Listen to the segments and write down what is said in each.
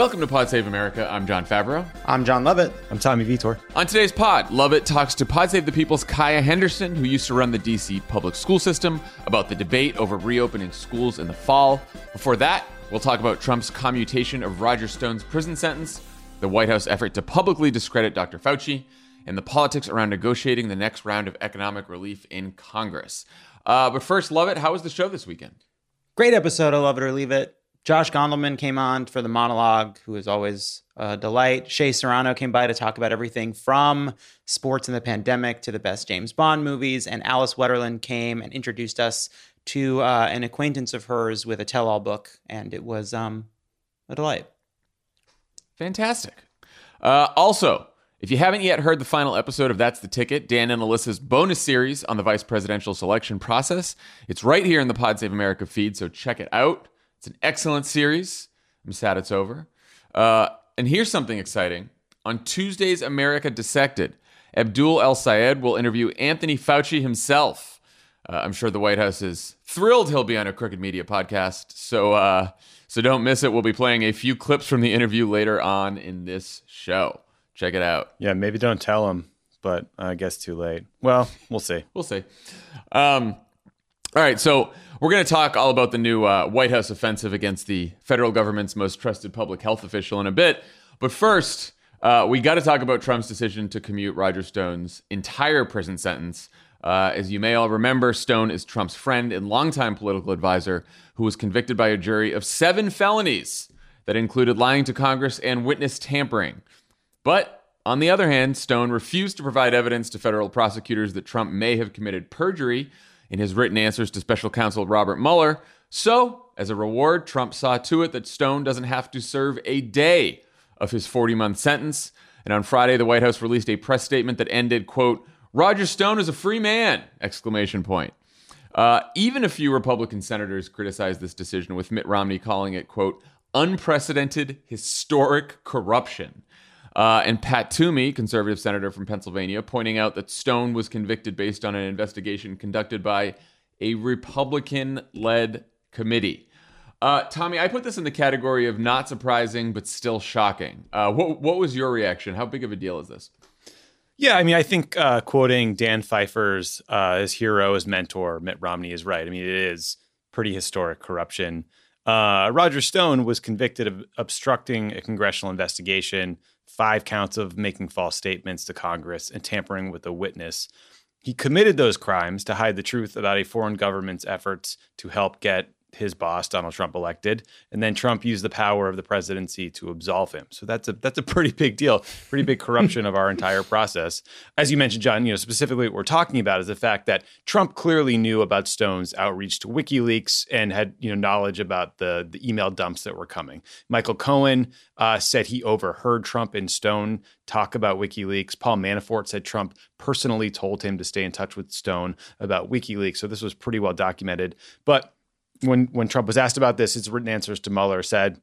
Welcome to Pod Save America. I'm Jon Favreau. I'm Jon Lovett. I'm Tommy Vietor. On today's pod, Lovett talks to Pod Save the People's Kaya Henderson, who used to run the DC public school system, about the debate over reopening schools in the fall. Before that, we'll talk about Trump's commutation of Roger Stone's prison sentence, the White House effort to publicly discredit Dr. Fauci, and the politics around negotiating the next round of economic relief in Congress. Uh, but first, Lovett, how was the show this weekend? Great episode. I Lovett or Leave It. Josh Gondelman came on for the monologue, who is always a delight. Shea Serrano came by to talk about everything from sports and the pandemic to the best James Bond movies. And Alice Wetterlund came and introduced us to uh, an acquaintance of hers with a tell all book. And it was um, a delight. Fantastic. Uh, also, if you haven't yet heard the final episode of That's the Ticket, Dan and Alyssa's bonus series on the vice presidential selection process, it's right here in the Pod Save America feed, so check it out. It's an excellent series. I'm sad it's over. Uh, and here's something exciting. On Tuesday's America Dissected, Abdul El Sayed will interview Anthony Fauci himself. Uh, I'm sure the White House is thrilled he'll be on a Crooked Media podcast. So, uh, so don't miss it. We'll be playing a few clips from the interview later on in this show. Check it out. Yeah, maybe don't tell him, but I guess too late. Well, we'll see. We'll see. Um, all right, so we're going to talk all about the new uh, White House offensive against the federal government's most trusted public health official in a bit. But first, uh, we got to talk about Trump's decision to commute Roger Stone's entire prison sentence. Uh, as you may all remember, Stone is Trump's friend and longtime political advisor who was convicted by a jury of seven felonies that included lying to Congress and witness tampering. But on the other hand, Stone refused to provide evidence to federal prosecutors that Trump may have committed perjury in his written answers to special counsel Robert Mueller. So, as a reward, Trump saw to it that Stone doesn't have to serve a day of his 40 month sentence. And on Friday, the White House released a press statement that ended, quote, Roger Stone is a free man! Exclamation point. Uh, even a few Republican senators criticized this decision, with Mitt Romney calling it, quote, unprecedented historic corruption. Uh, and Pat Toomey, conservative senator from Pennsylvania, pointing out that Stone was convicted based on an investigation conducted by a Republican led committee. Uh, Tommy, I put this in the category of not surprising, but still shocking. Uh, what, what was your reaction? How big of a deal is this? Yeah, I mean, I think uh, quoting Dan Pfeiffer's uh, his hero, his mentor, Mitt Romney, is right. I mean, it is pretty historic corruption. Uh, Roger Stone was convicted of obstructing a congressional investigation, five counts of making false statements to Congress, and tampering with a witness. He committed those crimes to hide the truth about a foreign government's efforts to help get his boss Donald Trump elected, and then Trump used the power of the presidency to absolve him. So that's a that's a pretty big deal, pretty big corruption of our entire process. As you mentioned, John, you know specifically what we're talking about is the fact that Trump clearly knew about Stone's outreach to WikiLeaks and had you know knowledge about the the email dumps that were coming. Michael Cohen uh, said he overheard Trump and Stone talk about WikiLeaks. Paul Manafort said Trump personally told him to stay in touch with Stone about WikiLeaks. So this was pretty well documented, but when when Trump was asked about this, his written answers to Mueller said,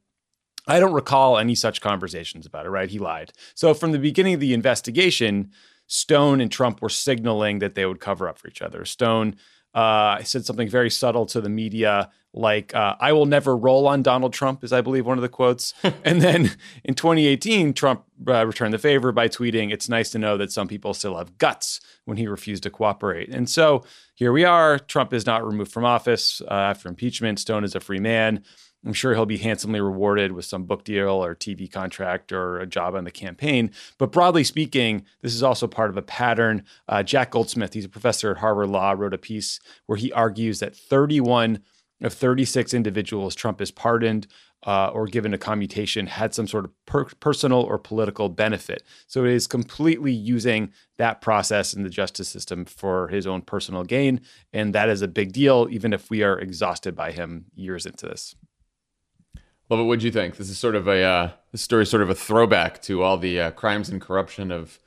I don't recall any such conversations about it, right? He lied. So from the beginning of the investigation, Stone and Trump were signaling that they would cover up for each other. Stone uh, said something very subtle to the media, like, uh, I will never roll on Donald Trump, is I believe one of the quotes. and then in 2018, Trump uh, returned the favor by tweeting, It's nice to know that some people still have guts when he refused to cooperate. And so here we are. Trump is not removed from office uh, after impeachment. Stone is a free man. I'm sure he'll be handsomely rewarded with some book deal or TV contract or a job on the campaign. But broadly speaking, this is also part of a pattern. Uh, Jack Goldsmith, he's a professor at Harvard Law, wrote a piece where he argues that 31 of 36 individuals Trump has pardoned uh, or given a commutation had some sort of per- personal or political benefit. So it is completely using that process in the justice system for his own personal gain. And that is a big deal, even if we are exhausted by him years into this. Lovett. What'd you think? This is sort of a uh, this story is sort of a throwback to all the uh, crimes and corruption of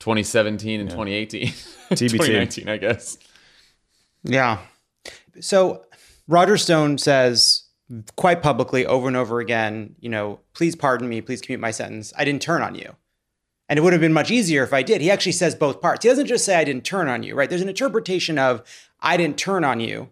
2017 and yeah. 2018, TBT. 2019, I guess. Yeah. So Roger Stone says quite publicly over and over again, you know, please pardon me, please commute my sentence. I didn't turn on you. And it would have been much easier if I did. He actually says both parts. He doesn't just say I didn't turn on you, right? There's an interpretation of I didn't turn on you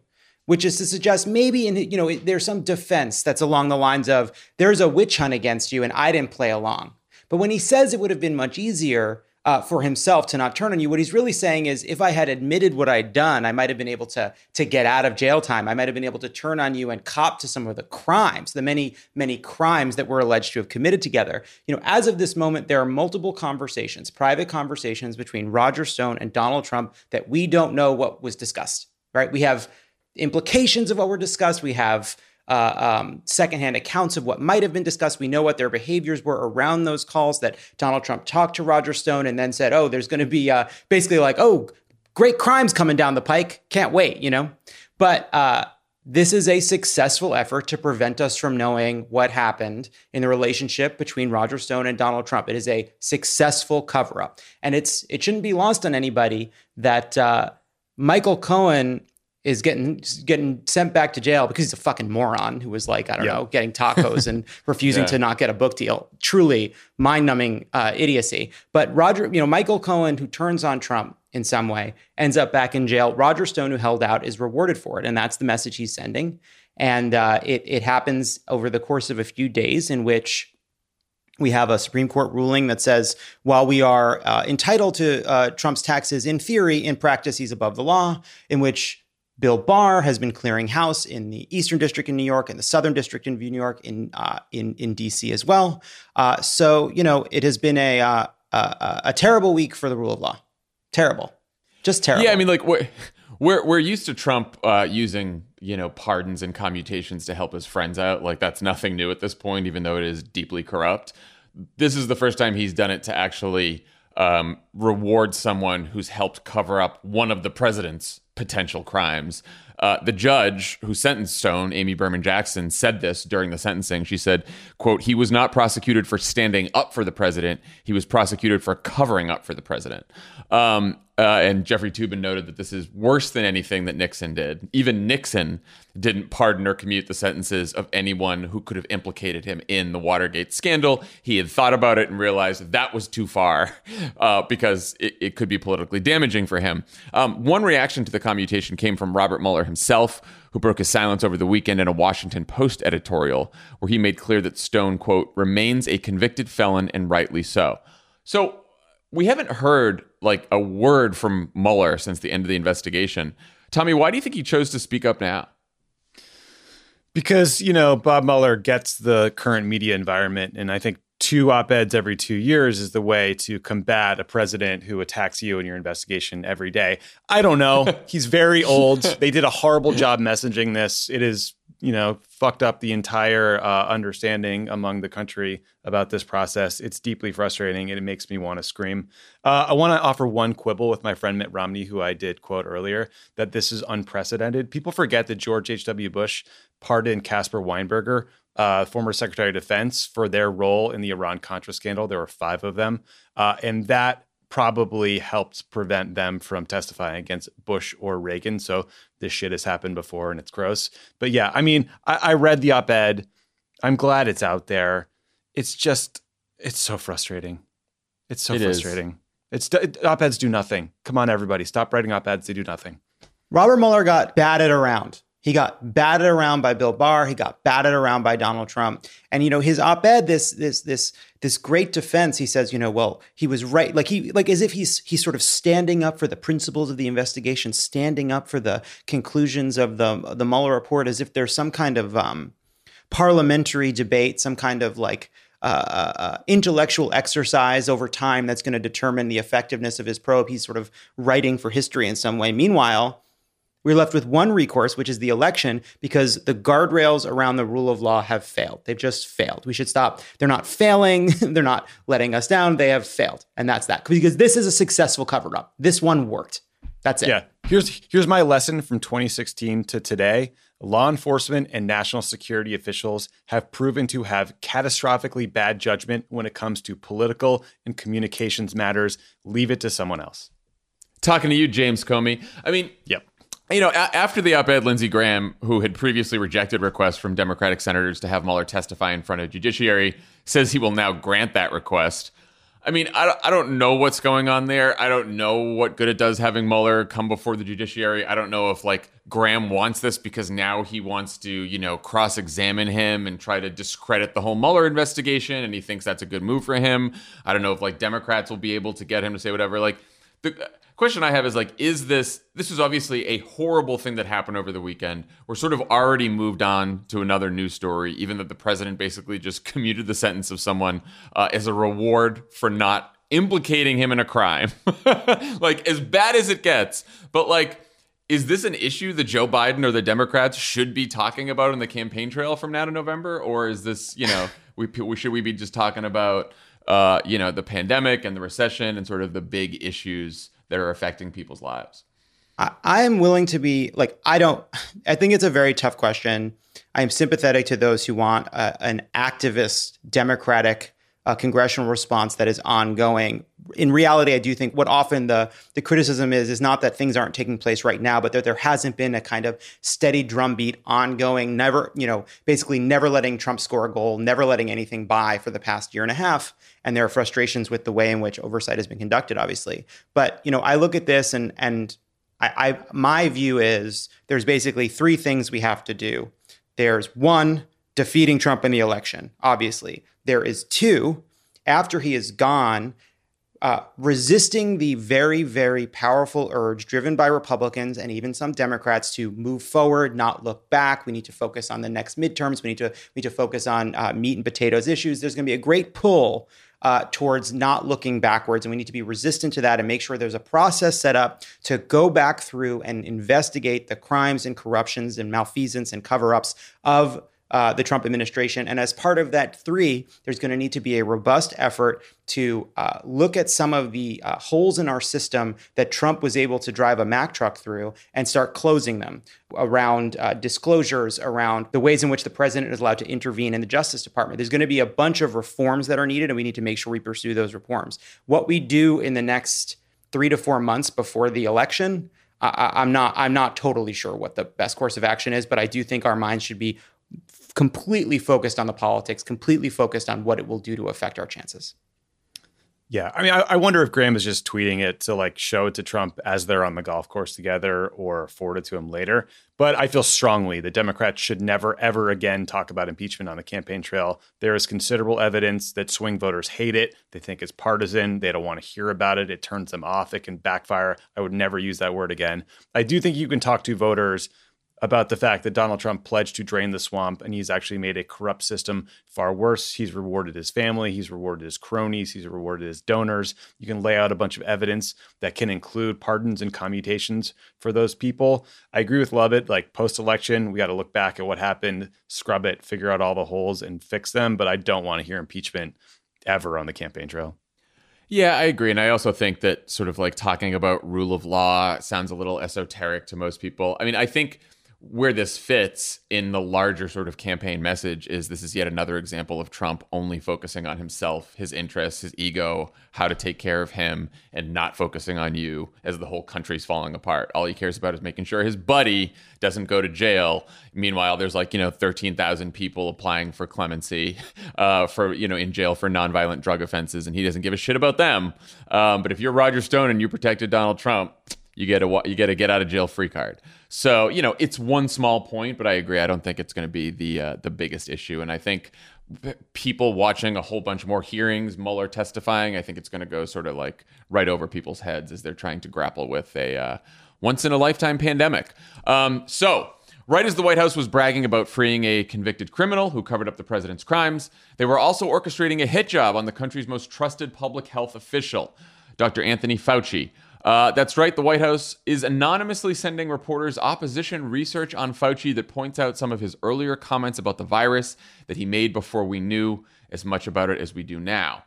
which is to suggest maybe in you know there's some defense that's along the lines of there's a witch hunt against you and I didn't play along. But when he says it would have been much easier uh, for himself to not turn on you. What he's really saying is, if I had admitted what I'd done, I might have been able to to get out of jail time. I might have been able to turn on you and cop to some of the crimes, the many many crimes that we're alleged to have committed together. You know, as of this moment, there are multiple conversations, private conversations between Roger Stone and Donald Trump that we don't know what was discussed. Right? We have implications of what were discussed. We have uh, um, secondhand accounts of what might have been discussed. We know what their behaviors were around those calls that Donald Trump talked to Roger Stone and then said, oh, there's going to be uh, basically like, oh, great crimes coming down the pike. Can't wait, you know? But uh, this is a successful effort to prevent us from knowing what happened in the relationship between Roger Stone and Donald Trump. It is a successful cover up. And it's it shouldn't be lost on anybody that uh, Michael Cohen is getting getting sent back to jail because he's a fucking moron who was like I don't yeah. know getting tacos and refusing yeah. to not get a book deal. Truly mind numbing uh, idiocy. But Roger, you know, Michael Cohen, who turns on Trump in some way, ends up back in jail. Roger Stone, who held out, is rewarded for it, and that's the message he's sending. And uh, it it happens over the course of a few days in which we have a Supreme Court ruling that says while we are uh, entitled to uh, Trump's taxes in theory, in practice, he's above the law, in which Bill Barr has been clearing house in the Eastern District in New York and the Southern District in New York in uh, in in DC as well. Uh, so you know it has been a, uh, a, a terrible week for the rule of law. Terrible, just terrible. Yeah, I mean, like we're we're, we're used to Trump uh, using you know pardons and commutations to help his friends out. Like that's nothing new at this point, even though it is deeply corrupt. This is the first time he's done it to actually um, reward someone who's helped cover up one of the president's potential crimes. Uh, the judge who sentenced Stone, Amy Berman Jackson, said this during the sentencing. She said, "quote He was not prosecuted for standing up for the president. He was prosecuted for covering up for the president." Um, uh, and Jeffrey Toobin noted that this is worse than anything that Nixon did. Even Nixon didn't pardon or commute the sentences of anyone who could have implicated him in the Watergate scandal. He had thought about it and realized that, that was too far uh, because it, it, could be politically damaging for him. Um, one reaction to the commutation came from Robert Mueller himself, who broke his silence over the weekend in a Washington Post editorial, where he made clear that Stone, quote, remains a convicted felon and rightly so. So, we haven't heard like a word from Mueller since the end of the investigation. Tommy, why do you think he chose to speak up now? Because, you know, Bob Mueller gets the current media environment. And I think two op eds every two years is the way to combat a president who attacks you in your investigation every day. I don't know. He's very old. They did a horrible job messaging this. It is you know, fucked up the entire uh, understanding among the country about this process. It's deeply frustrating and it makes me want to scream. Uh, I want to offer one quibble with my friend Mitt Romney, who I did quote earlier, that this is unprecedented. People forget that George H.W. Bush pardoned Caspar Weinberger, uh, former Secretary of Defense, for their role in the Iran Contra scandal. There were five of them. Uh, and that probably helped prevent them from testifying against Bush or Reagan. So this shit has happened before and it's gross. But yeah, I mean, I, I read the op ed. I'm glad it's out there. It's just, it's so frustrating. It's so it frustrating. Is. It's op eds do nothing. Come on, everybody, stop writing op eds. They do nothing. Robert Mueller got batted around. He got batted around by Bill Barr. He got batted around by Donald Trump. And you know, his op-ed, this this this this great defense. He says, you know, well, he was right. Like he like as if he's he's sort of standing up for the principles of the investigation, standing up for the conclusions of the the Mueller report, as if there's some kind of um, parliamentary debate, some kind of like uh, uh, uh intellectual exercise over time that's going to determine the effectiveness of his probe. He's sort of writing for history in some way. Meanwhile we're left with one recourse, which is the election, because the guardrails around the rule of law have failed. They've just failed. We should stop. They're not failing. They're not letting us down. They have failed. And that's that. Because this is a successful cover up. This one worked. That's it. Yeah. Here's here's my lesson from 2016 to today. Law enforcement and national security officials have proven to have catastrophically bad judgment when it comes to political and communications matters. Leave it to someone else. Talking to you, James Comey. I mean, yep you know, a- after the op ed, Lindsey Graham, who had previously rejected requests from Democratic senators to have Mueller testify in front of judiciary, says he will now grant that request. I mean, I, I don't know what's going on there. I don't know what good it does having Mueller come before the judiciary. I don't know if like Graham wants this because now he wants to, you know, cross examine him and try to discredit the whole Mueller investigation. And he thinks that's a good move for him. I don't know if like Democrats will be able to get him to say whatever. Like, the question I have is like, is this this is obviously a horrible thing that happened over the weekend. We're sort of already moved on to another news story, even that the president basically just commuted the sentence of someone uh, as a reward for not implicating him in a crime. like as bad as it gets, but like. Is this an issue that Joe Biden or the Democrats should be talking about in the campaign trail from now to November, or is this, you know, we, we should we be just talking about uh, you know, the pandemic and the recession and sort of the big issues that are affecting people's lives? I, am willing to be like, I don't, I think it's a very tough question. I am sympathetic to those who want a, an activist, democratic uh, congressional response that is ongoing. In reality, I do think what often the the criticism is is not that things aren't taking place right now, but that there hasn't been a kind of steady drumbeat, ongoing, never, you know, basically never letting Trump score a goal, never letting anything by for the past year and a half. And there are frustrations with the way in which oversight has been conducted, obviously. But you know, I look at this and and I, I my view is there's basically three things we have to do. There's one defeating Trump in the election, obviously. There is two, after he is gone, uh, resisting the very, very powerful urge driven by Republicans and even some Democrats to move forward, not look back. We need to focus on the next midterms. We need to we need to focus on uh, meat and potatoes issues. There's going to be a great pull uh, towards not looking backwards, and we need to be resistant to that and make sure there's a process set up to go back through and investigate the crimes and corruptions and malfeasance and cover-ups of uh, the Trump administration. And as part of that three, there's going to need to be a robust effort to uh, look at some of the uh, holes in our system that Trump was able to drive a Mack truck through and start closing them around uh, disclosures, around the ways in which the president is allowed to intervene in the Justice Department. There's going to be a bunch of reforms that are needed, and we need to make sure we pursue those reforms. What we do in the next three to four months before the election. I, I'm not. I'm not totally sure what the best course of action is, but I do think our minds should be completely focused on the politics, completely focused on what it will do to affect our chances. Yeah, I mean, I, I, wonder if Graham is just tweeting it to like show it to Trump as they're on the golf course together, or forward it to him later. But I feel strongly the Democrats should never, ever again talk about impeachment on the campaign trail. There is considerable evidence that swing voters hate it. They think it's partisan. They don't want to hear about it. It turns them off. It can backfire. I would never use that word again. I do think you can talk to voters about the fact that Donald Trump pledged to drain the swamp and he's actually made a corrupt system far worse. He's rewarded his family, he's rewarded his cronies, he's rewarded his donors. You can lay out a bunch of evidence that can include pardons and commutations for those people. I agree with Lovett. Like post election, we got to look back at what happened, scrub it, figure out all the holes and fix them. But I don't want to hear impeachment ever on the campaign trail. Yeah, I agree. And I also think that sort of like talking about rule of law sounds a little esoteric to most people. I mean, I think where this fits in the larger sort of campaign message is this is yet another example of Trump only focusing on himself, his interests, his ego, how to take care of him, and not focusing on you as the whole country's falling apart. All he cares about is making sure his buddy doesn't go to jail. Meanwhile, there's like, you know, 13,000 people applying for clemency uh, for, you know, in jail for nonviolent drug offenses, and he doesn't give a shit about them. Um, but if you're Roger Stone and you protected Donald Trump, you get a you get a get out of jail free card. So you know it's one small point, but I agree. I don't think it's going to be the uh, the biggest issue, and I think people watching a whole bunch more hearings, Mueller testifying, I think it's going to go sort of like right over people's heads as they're trying to grapple with a uh, once in a lifetime pandemic. Um, so. Right as the White House was bragging about freeing a convicted criminal who covered up the president's crimes, they were also orchestrating a hit job on the country's most trusted public health official, Dr. Anthony Fauci. Uh, that's right. The White House is anonymously sending reporters opposition research on Fauci that points out some of his earlier comments about the virus that he made before we knew as much about it as we do now.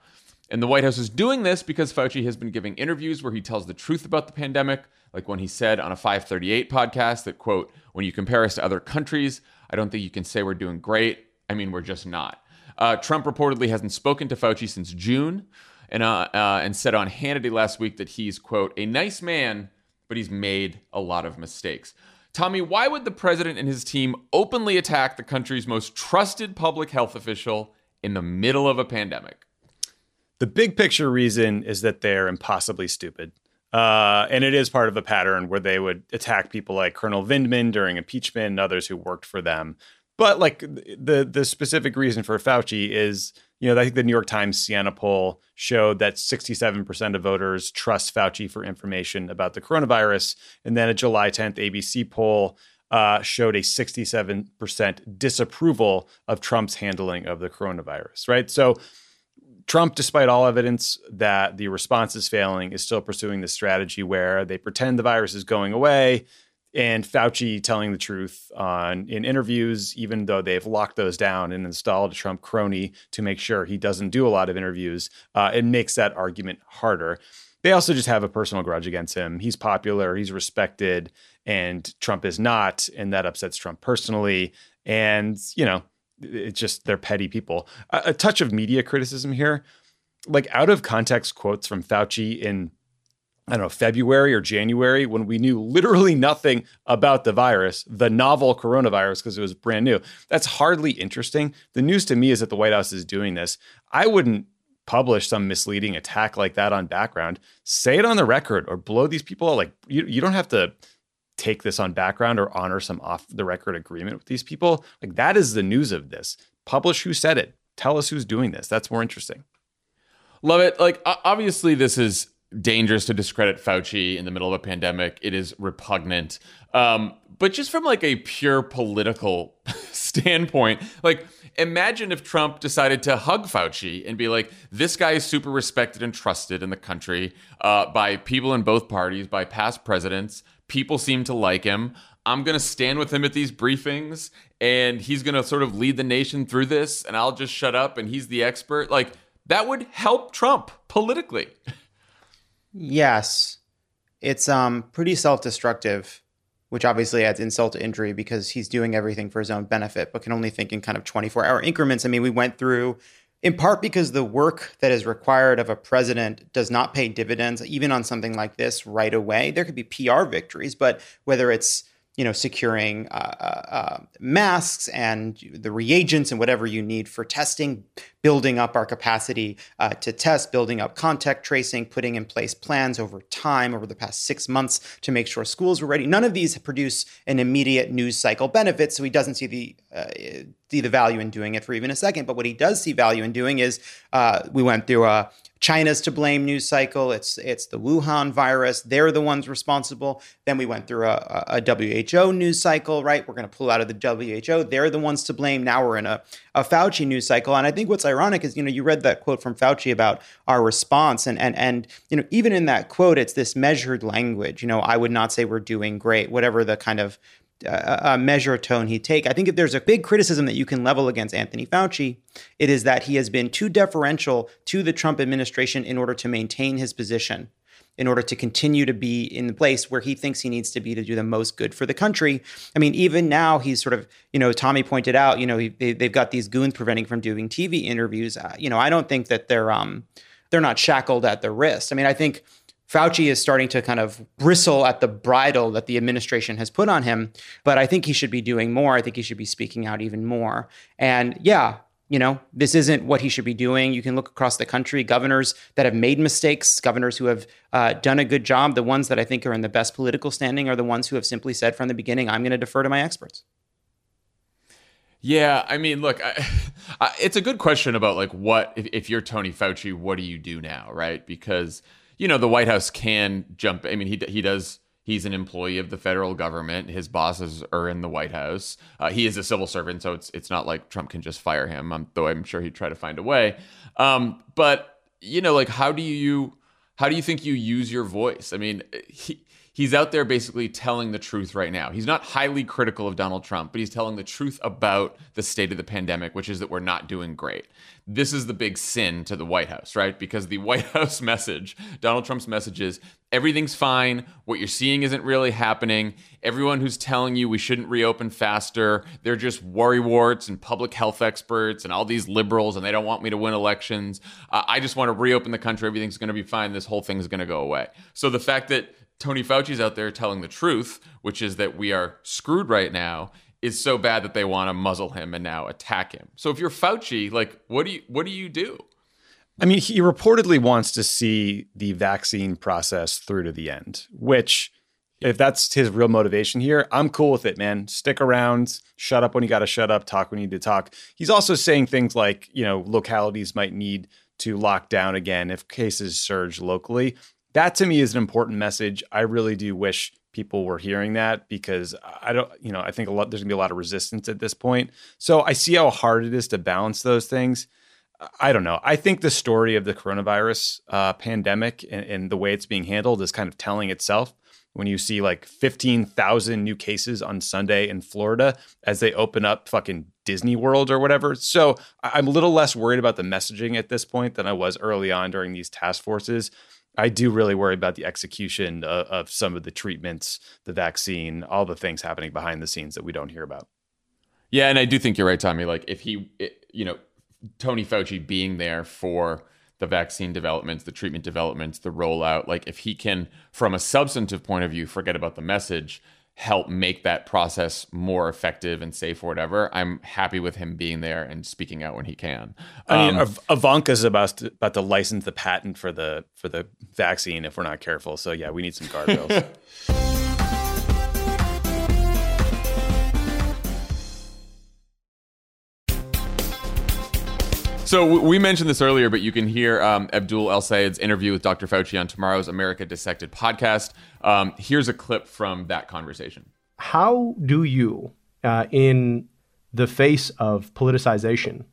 And the White House is doing this because Fauci has been giving interviews where he tells the truth about the pandemic, like when he said on a 538 podcast that, quote, when you compare us to other countries, I don't think you can say we're doing great. I mean, we're just not. Uh, Trump reportedly hasn't spoken to Fauci since June and uh, uh, and said on Hannity last week that he's quote a nice man, but he's made a lot of mistakes. Tommy, why would the president and his team openly attack the country's most trusted public health official in the middle of a pandemic? The big picture reason is that they're impossibly stupid. Uh, and it is part of a pattern where they would attack people like Colonel Vindman during impeachment and others who worked for them. But like the the specific reason for Fauci is, you know, I think the New York Times Siena poll showed that 67% of voters trust Fauci for information about the coronavirus, and then a July 10th ABC poll uh, showed a 67% disapproval of Trump's handling of the coronavirus. Right, so Trump, despite all evidence that the response is failing, is still pursuing this strategy where they pretend the virus is going away. And Fauci telling the truth on in interviews, even though they've locked those down and installed a Trump crony to make sure he doesn't do a lot of interviews, uh, it makes that argument harder. They also just have a personal grudge against him. He's popular, he's respected, and Trump is not, and that upsets Trump personally. And you know, it's just they're petty people. A, a, touch of media criticism here, like out of context quotes from Fauci in I don't know February or January when we knew literally nothing about the virus, the novel coronavirus because it was brand new. That's hardly interesting. The news to me is that the White House is doing this. I wouldn't publish some misleading attack like that on background. Say it on the record or blow these people out. Like you, you don't have to take this on background or honor some off the record agreement with these people. Like that is the news of this. Publish who said it. Tell us who's doing this. That's more interesting. Lovett. Like obviously this is dangerous to discredit Fauci in the middle of a pandemic. It is repugnant. Um, but just from like a pure political standpoint, like imagine if Trump decided to hug Fauci and be like, this guy is super respected and trusted in the country uh, by people in both parties, by past presidents. People seem to like him. I'm going to stand with him at these briefings and he's going to sort of lead the nation through this and I'll just shut up and he's the expert. Like that would help Trump politically. Yes. It's um pretty self-destructive, which obviously adds insult to injury because he's doing everything for his own benefit but can only think in kind of 24-hour increments. I mean, we went through in part because the work that is required of a president does not pay dividends, even on something like this right away. There could be PR victories, but whether it's you know, securing uh, uh, uh, masks and the reagents and whatever you need for testing, building up our capacity uh, to test, building up contact tracing, putting in place plans over time over the past six months to make sure schools were ready. None of these produce an immediate news cycle benefit, so he doesn't see the uh, see the value in doing it for even a second. But what he does see value in doing is uh, we went through a China's to blame news cycle. It's it's the Wuhan virus. They're the ones responsible. Then we went through a, a WHO news cycle, right? We're going to pull out of the WHO. They're the ones to blame. Now we're in a, a Fauci news cycle. And I think what's ironic is, you know, you read that quote from Fauci about our response. And and and you know, even in that quote, it's this measured language. You know, I would not say we're doing great, whatever the kind of a measure tone he'd take. I think if there's a big criticism that you can level against Anthony Fauci, it is that he has been too deferential to the Trump administration in order to maintain his position, in order to continue to be in the place where he thinks he needs to be to do the most good for the country. I mean, even now he's sort of, you know, Tommy pointed out, you know, they, have got these goons preventing from doing TV interviews. Uh, you know, I don't think that they're um they're not shackled at the wrist. I mean, I think Fauci is starting to kind of bristle at the bridle that the administration has put on him. But I think he should be doing more. I think he should be speaking out even more. And yeah, you know, this isn't what he should be doing. You can look across the country, governors that have made mistakes, governors who have uh, done a good job. The ones that I think are in the best political standing are the ones who have simply said from the beginning, I'm going to defer to my experts. Yeah, I mean, look, I, I, it's a good question about like what if, if you're Tony Fauci, what do you do now, right? Because you know, the White House can jump. I mean, he he does. He's an employee of the federal government. His bosses are in the White House. Uh, he is a civil servant, so it's it's not like Trump can just fire him. Um, though I'm sure he'd try to find a way. Um, but you know, like how do you how do you think you use your voice? I mean, he he's out there basically telling the truth right now. He's not highly critical of Donald Trump, but he's telling the truth about the state of the pandemic, which is that we're not doing great. This is the big sin to the White House, right? Because the White House message, Donald Trump's message is everything's fine. What you're seeing isn't really happening. Everyone who's telling you we shouldn't reopen faster, they're just worrywarts and public health experts and all these liberals, and they don't want me to win elections. Uh, I just want to reopen the country. Everything's going to be fine. This whole thing's going to go away. So the fact that Tony Fauci's out there telling the truth, which is that we are screwed right now, is so bad that they want to muzzle him and now attack him. So if you're Fauci, like what do you what do you do? I mean, he reportedly wants to see the vaccine process through to the end, which, if that's his real motivation here, I'm cool with it, man. Stick around, shut up when you got to shut up, talk when you need to talk. He's also saying things like, you know, localities might need to lock down again if cases surge locally. That to me is an important message. I really do wish people were hearing that because I don't, you know, I think a lot there's gonna be a lot of resistance at this point. So I see how hard it is to balance those things. I don't know. I think the story of the coronavirus uh, pandemic and, and, the way it's being handled is kind of telling itself. When you see like 15,000 new cases on Sunday in Florida as they open up fucking Disney World or whatever. So I'm a little less worried about the messaging at this point than I was early on during these task forces. I do really worry about the execution of, of some of the treatments, the vaccine, all the things happening behind the scenes that we don't hear about. Yeah, and I do think you're right, Tommy. Like if he, you know, Tony Fauci being there for the vaccine developments, the treatment developments, the rollout, like if he can, from a substantive point of view, forget about the message, help make that process more effective and safe or whatever, I'm happy with him being there and speaking out when he can. I mean, um, Ivanka's about to, about to license the patent for the for the vaccine if we're not careful. So yeah, we need some guardrails. So we mentioned this earlier, but you can hear um, Abdul El Sayed's interview with Dr. Fauci on tomorrow's America Dissected podcast. Um, here's a clip from that conversation. How do you, uh, in the face of politicization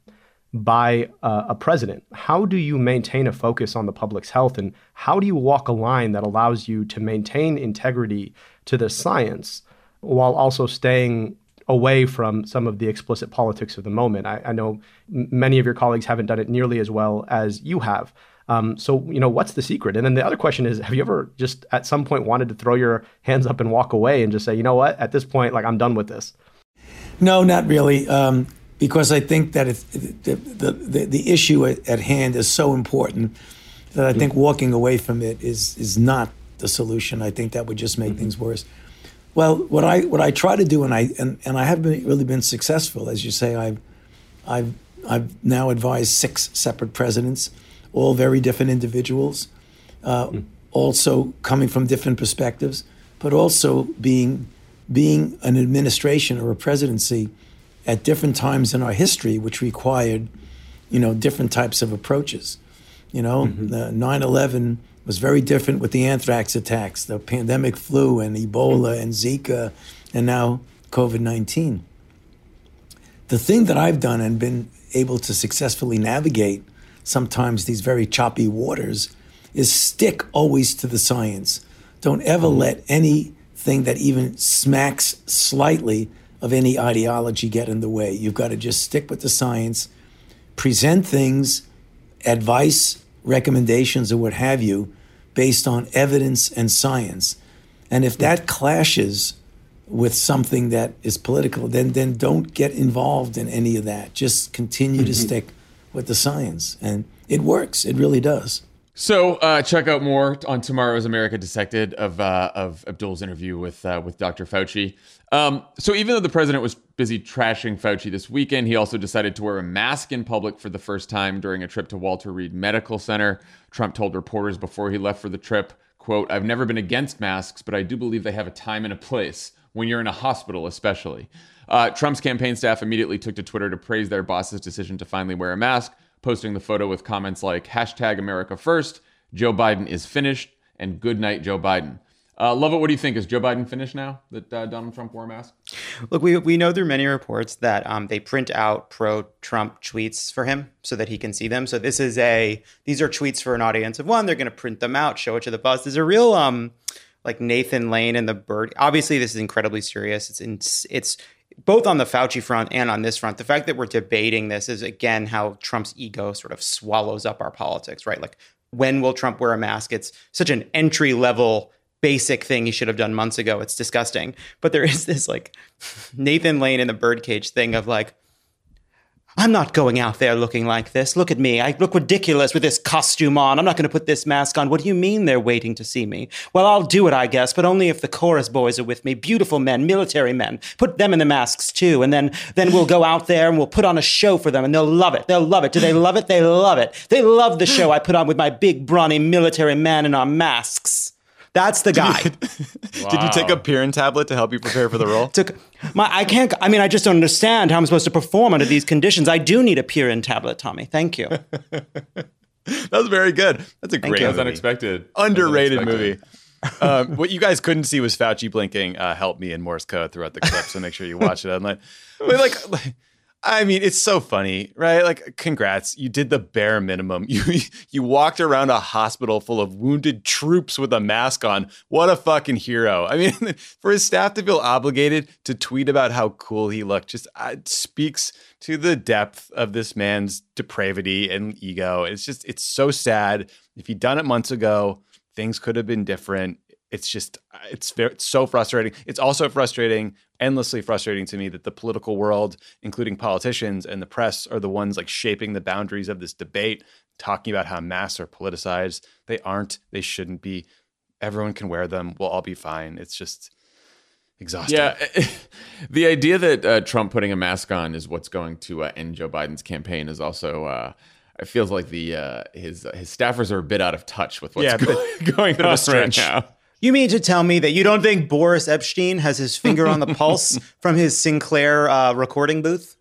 by uh, a president, how do you maintain a focus on the public's health, and how do you walk a line that allows you to maintain integrity to the science while also staying away from some of the explicit politics of the moment. I, I know m- many of your colleagues haven't done it nearly as well as you have. Um, so, you know, what's the secret? And then the other question is, have you ever just at some point wanted to throw your hands up and walk away and just say, you know what, at this point, like I'm done with this? No, not really. Um, because I think that if, the, the, the, issue at, at, hand is so important that I think walking away from it is, is not the solution. I think that would just make mm-hmm. things worse. Well, what I what I try to do, and I and, and I have been really been successful, as you say. I've I've I've now advised six separate presidents, all very different individuals, uh, mm. also coming from different perspectives, but also being being an administration or a presidency at different times in our history, which required, you know, different types of approaches. You know, mm-hmm. the 9/11 was very different with the anthrax attacks, the pandemic flu, and Ebola and Zika, and now COVID 19. The thing that I've done and been able to successfully navigate sometimes these very choppy waters is stick always to the science. Don't ever mm-hmm. let anything that even smacks slightly of any ideology get in the way. You've got to just stick with the science, present things, advice, recommendations, or what have you, based on evidence and science. And if that clashes with something that is political, then then don't get involved in any of that. Just continue mm-hmm. to stick with the science, and it works. It really does. So uh, check out more on tomorrow's America Dissected of uh, of Abdul's interview with uh, with Dr. Fauci. Um, so even though the president was busy trashing Fauci this weekend, he also decided to wear a mask in public for the first time during a trip to Walter Reed Medical Center. Trump told reporters before he left for the trip, "quote I've never been against masks, but I do believe they have a time and a place when you're in a hospital, especially." Uh, Trump's campaign staff immediately took to Twitter to praise their boss's decision to finally wear a mask posting the photo with comments like hashtag America First, Joe Biden is finished, and good night, Joe Biden. Uh, Lovett. What do you think? Is Joe Biden finished now that uh, Donald Trump wore a mask? Look, we, we know through many reports that um, they print out pro-Trump tweets for him so that he can see them. So this is a these are tweets for an audience of one. They're going to print them out, show it to the bus. There's a real um like Nathan Lane and the bird. Obviously, this is incredibly serious. It's in, it's both on the Fauci front and on this front, the fact that we're debating this is again how Trump's ego sort of swallows up our politics, right? Like, when will Trump wear a mask? It's such an entry level basic thing he should have done months ago. It's disgusting. But there is this like Nathan Lane in the birdcage thing of like, I'm not going out there looking like this. Look at me. I look ridiculous with this costume on. I'm not going to put this mask on. What do you mean they're waiting to see me? Well, I'll do it, I guess, but only if the chorus boys are with me. Beautiful men, military men. Put them in the masks too. And then, then we'll go out there and we'll put on a show for them and they'll love it. They'll love it. Do they love it? They love it. They love the show I put on with my big, brawny military men in our masks. That's the guy. Did you take a Pirin tablet to help you prepare for the role? Took my I can't I mean I just don't understand how I'm supposed to perform under these conditions. I do need a Pirin tablet, Tommy. Thank you. that was very good. That's a great, That was unexpected. underrated That unexpected. movie. um, what you guys couldn't see was Fauci blinking uh, "Help me" in Morse code throughout the clip. So make sure you watch it online. But like, like, I mean, it's so funny, right? Like, congrats, you did the bare minimum. You you walked around a hospital full of wounded troops with a mask on. What a fucking hero! I mean, for his staff to feel obligated to tweet about how cool he looked just uh, speaks to the depth of this man's depravity and ego. It's just it's so sad. If he'd done it months ago, things could have been different. It's just it's very it's so frustrating. It's also frustrating, endlessly frustrating to me that the political world, including politicians and the press, are the ones like shaping the boundaries of this debate, talking about how masks are politicized. They aren't. They shouldn't be. Everyone can wear them. We'll all be fine. It's just exhausting. Yeah, the idea that uh, Trump putting a mask on is what's going to uh, end Joe Biden's campaign is also. Uh, it feels like the uh, his his staffers are a bit out of touch with what's Yeah, go- going a on right now. You mean to tell me that you don't think Boris Epshteyn has his finger on the pulse from his Sinclair uh, recording booth?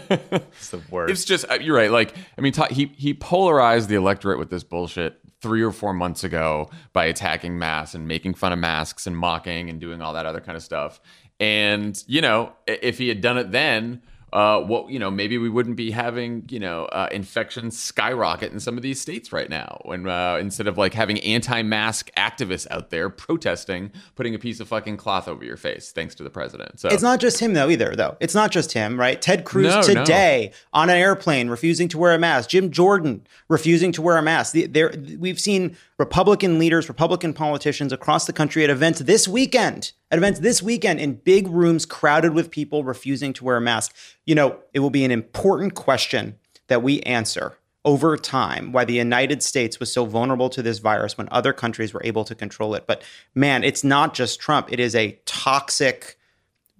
It's the worst. It's just uh, you're right. Like I mean, he he polarized the electorate with this bullshit three or four months ago by attacking masks and making fun of masks and mocking and doing all that other kind of stuff. And you know, if he had done it then. Uh, what you know, maybe we wouldn't be having you know uh, infections skyrocket in some of these states right now. When uh, instead of like having anti-mask activists out there protesting, putting a piece of fucking cloth over your face, thanks to the president. So It's not just him though either though. It's not just him, right? Ted Cruz No, no. today on an airplane refusing to wear a mask. Jim Jordan refusing to wear a mask. There we've seen Republican leaders, Republican politicians across the country at events this weekend. At events this weekend in big rooms crowded with people refusing to wear a mask. You know, it will be an important question that we answer over time why the United States was so vulnerable to this virus when other countries were able to control it. But man, it's not just Trump. It is a toxic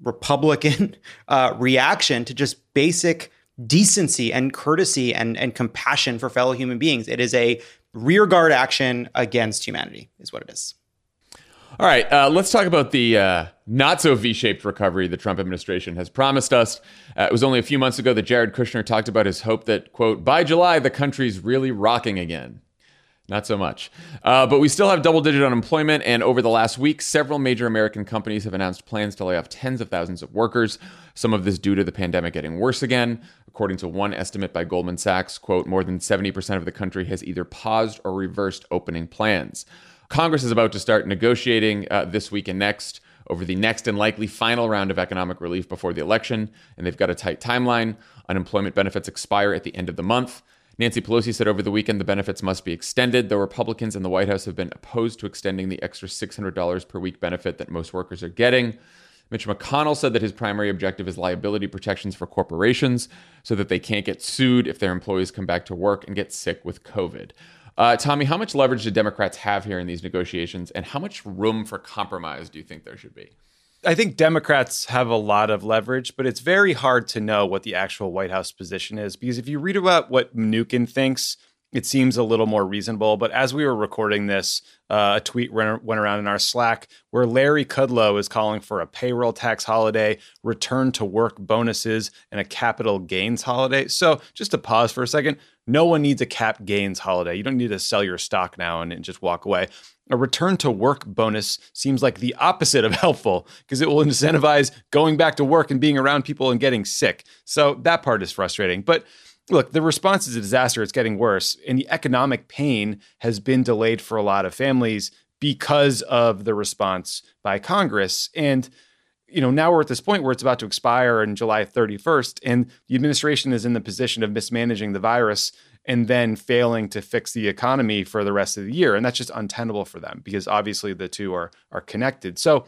Republican uh, reaction to just basic decency and courtesy and, and compassion for fellow human beings. It is a rearguard action against humanity, is what it is. All right, uh, let's talk about the uh, not so V shaped recovery the Trump administration has promised us. Uh, it was only a few months ago that Jared Kushner talked about his hope that, quote, by July, the country's really rocking again. Not so much. Uh, but we still have double digit unemployment, and over the last week, several major American companies have announced plans to lay off tens of thousands of workers. Some of this due to the pandemic getting worse again. According to one estimate by Goldman Sachs, quote, more than 70% of the country has either paused or reversed opening plans. Congress is about to start negotiating uh, this week and next over the next and likely final round of economic relief before the election, and they've got a tight timeline. Unemployment benefits expire at the end of the month. Nancy Pelosi said over the weekend the benefits must be extended, though Republicans in the White House have been opposed to extending the extra $600 per week benefit that most workers are getting. Mitch McConnell said that his primary objective is liability protections for corporations so that they can't get sued if their employees come back to work and get sick with COVID. Uh, Tommy, how much leverage do Democrats have here in these negotiations, and how much room for compromise do you think there should be? I think Democrats have a lot of leverage, but it's very hard to know what the actual White House position is because if you read about what Mnuchin thinks, it seems a little more reasonable. But as we were recording this, uh, a tweet went went around in our Slack where Larry Kudlow is calling for a payroll tax holiday, return to work bonuses, and a capital gains holiday. So just to pause for a second, no one needs a cap gains holiday. You don't need to sell your stock now and, and just walk away. A return to work bonus seems like the opposite of helpful because it will incentivize going back to work and being around people and getting sick. So that part is frustrating. But look, the response is a disaster. It's getting worse. And the economic pain has been delayed for a lot of families because of the response by Congress. And you know, now we're at this point where it's about to expire on July 31st, and the administration is in the position of mismanaging the virus and then failing to fix the economy for the rest of the year. And that's just untenable for them because obviously the two are are connected. So,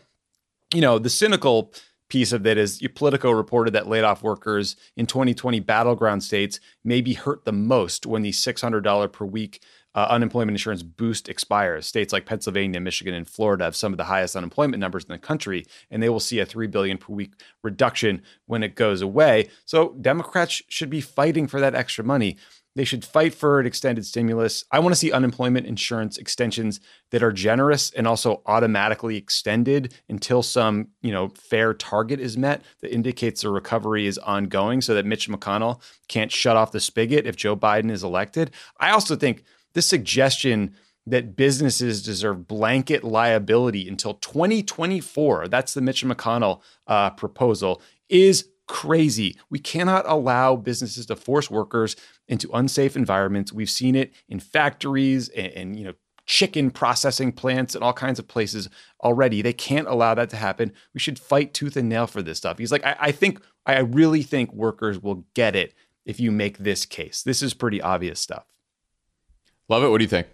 you know, the cynical piece of that is Politico reported that laid off workers in 2020 battleground states may be hurt the most when the $600 per week uh, unemployment insurance boost expires. States like Pennsylvania, Michigan, and Florida have some of the highest unemployment numbers in the country, and they will see a three billion per week reduction when it goes away. So Democrats should be fighting for that extra money. They should fight for an extended stimulus. I want to see unemployment insurance extensions that are generous and also automatically extended until some, you know, fair target is met that indicates the recovery is ongoing so that Mitch McConnell can't shut off the spigot if Joe Biden is elected. I also think this suggestion that businesses deserve blanket liability until 2024, that's the Mitch McConnell uh, proposal, is crazy. We cannot allow businesses to force workers into unsafe environments. We've seen it in factories and, and, you know chicken processing plants and all kinds of places already. They can't allow that to happen. We should fight tooth and nail for this stuff. He's like, I, I think, I really think workers will get it if you make this case. This is pretty obvious stuff. Lovett. What do you think?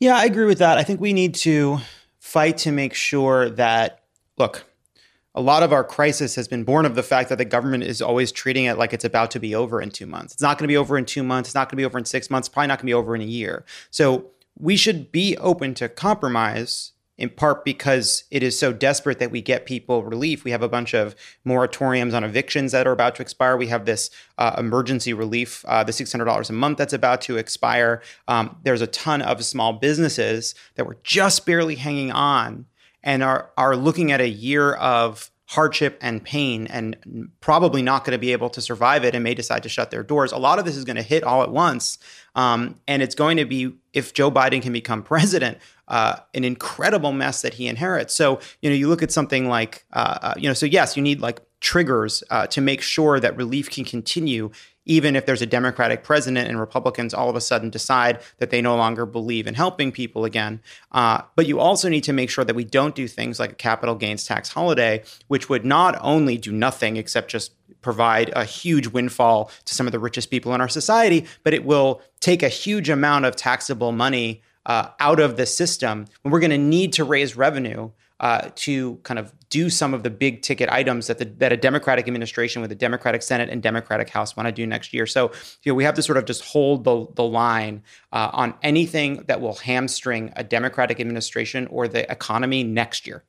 Yeah, I agree with that. I think we need to fight to make sure that, look, a lot of our crisis has been born of the fact that the government is always treating it like it's about to be over in two months. It's not going to be over in two months. It's not going to be over in six months. Probably not going to be over in a year. So we should be open to compromise in part because it is so desperate that we get people relief. We have a bunch of moratoriums on evictions that are about to expire. We have this uh, emergency relief, uh, the $600 a month that's about to expire. Um, there's a ton of small businesses that were just barely hanging on and are are looking at a year of hardship and pain and probably not going to be able to survive it and may decide to shut their doors. A lot of this is going to hit all at once. Um, and it's going to be, if Joe Biden can become president, uh, an incredible mess that he inherits. So, you know, you look at something like, uh, uh you know, so yes, you need like triggers uh, to make sure that relief can continue even if there's a Democratic president and Republicans all of a sudden decide that they no longer believe in helping people again. Uh, but you also need to make sure that we don't do things like a capital gains tax holiday, which would not only do nothing except just provide a huge windfall to some of the richest people in our society, but it will take a huge amount of taxable money uh, out of the system. And we're going to need to raise revenue uh, to kind of do some of the big ticket items that the, that a Democratic administration with a Democratic Senate and Democratic House want to do next year. So you know, we have to sort of just hold the the line uh, on anything that will hamstring a Democratic administration or the economy next year.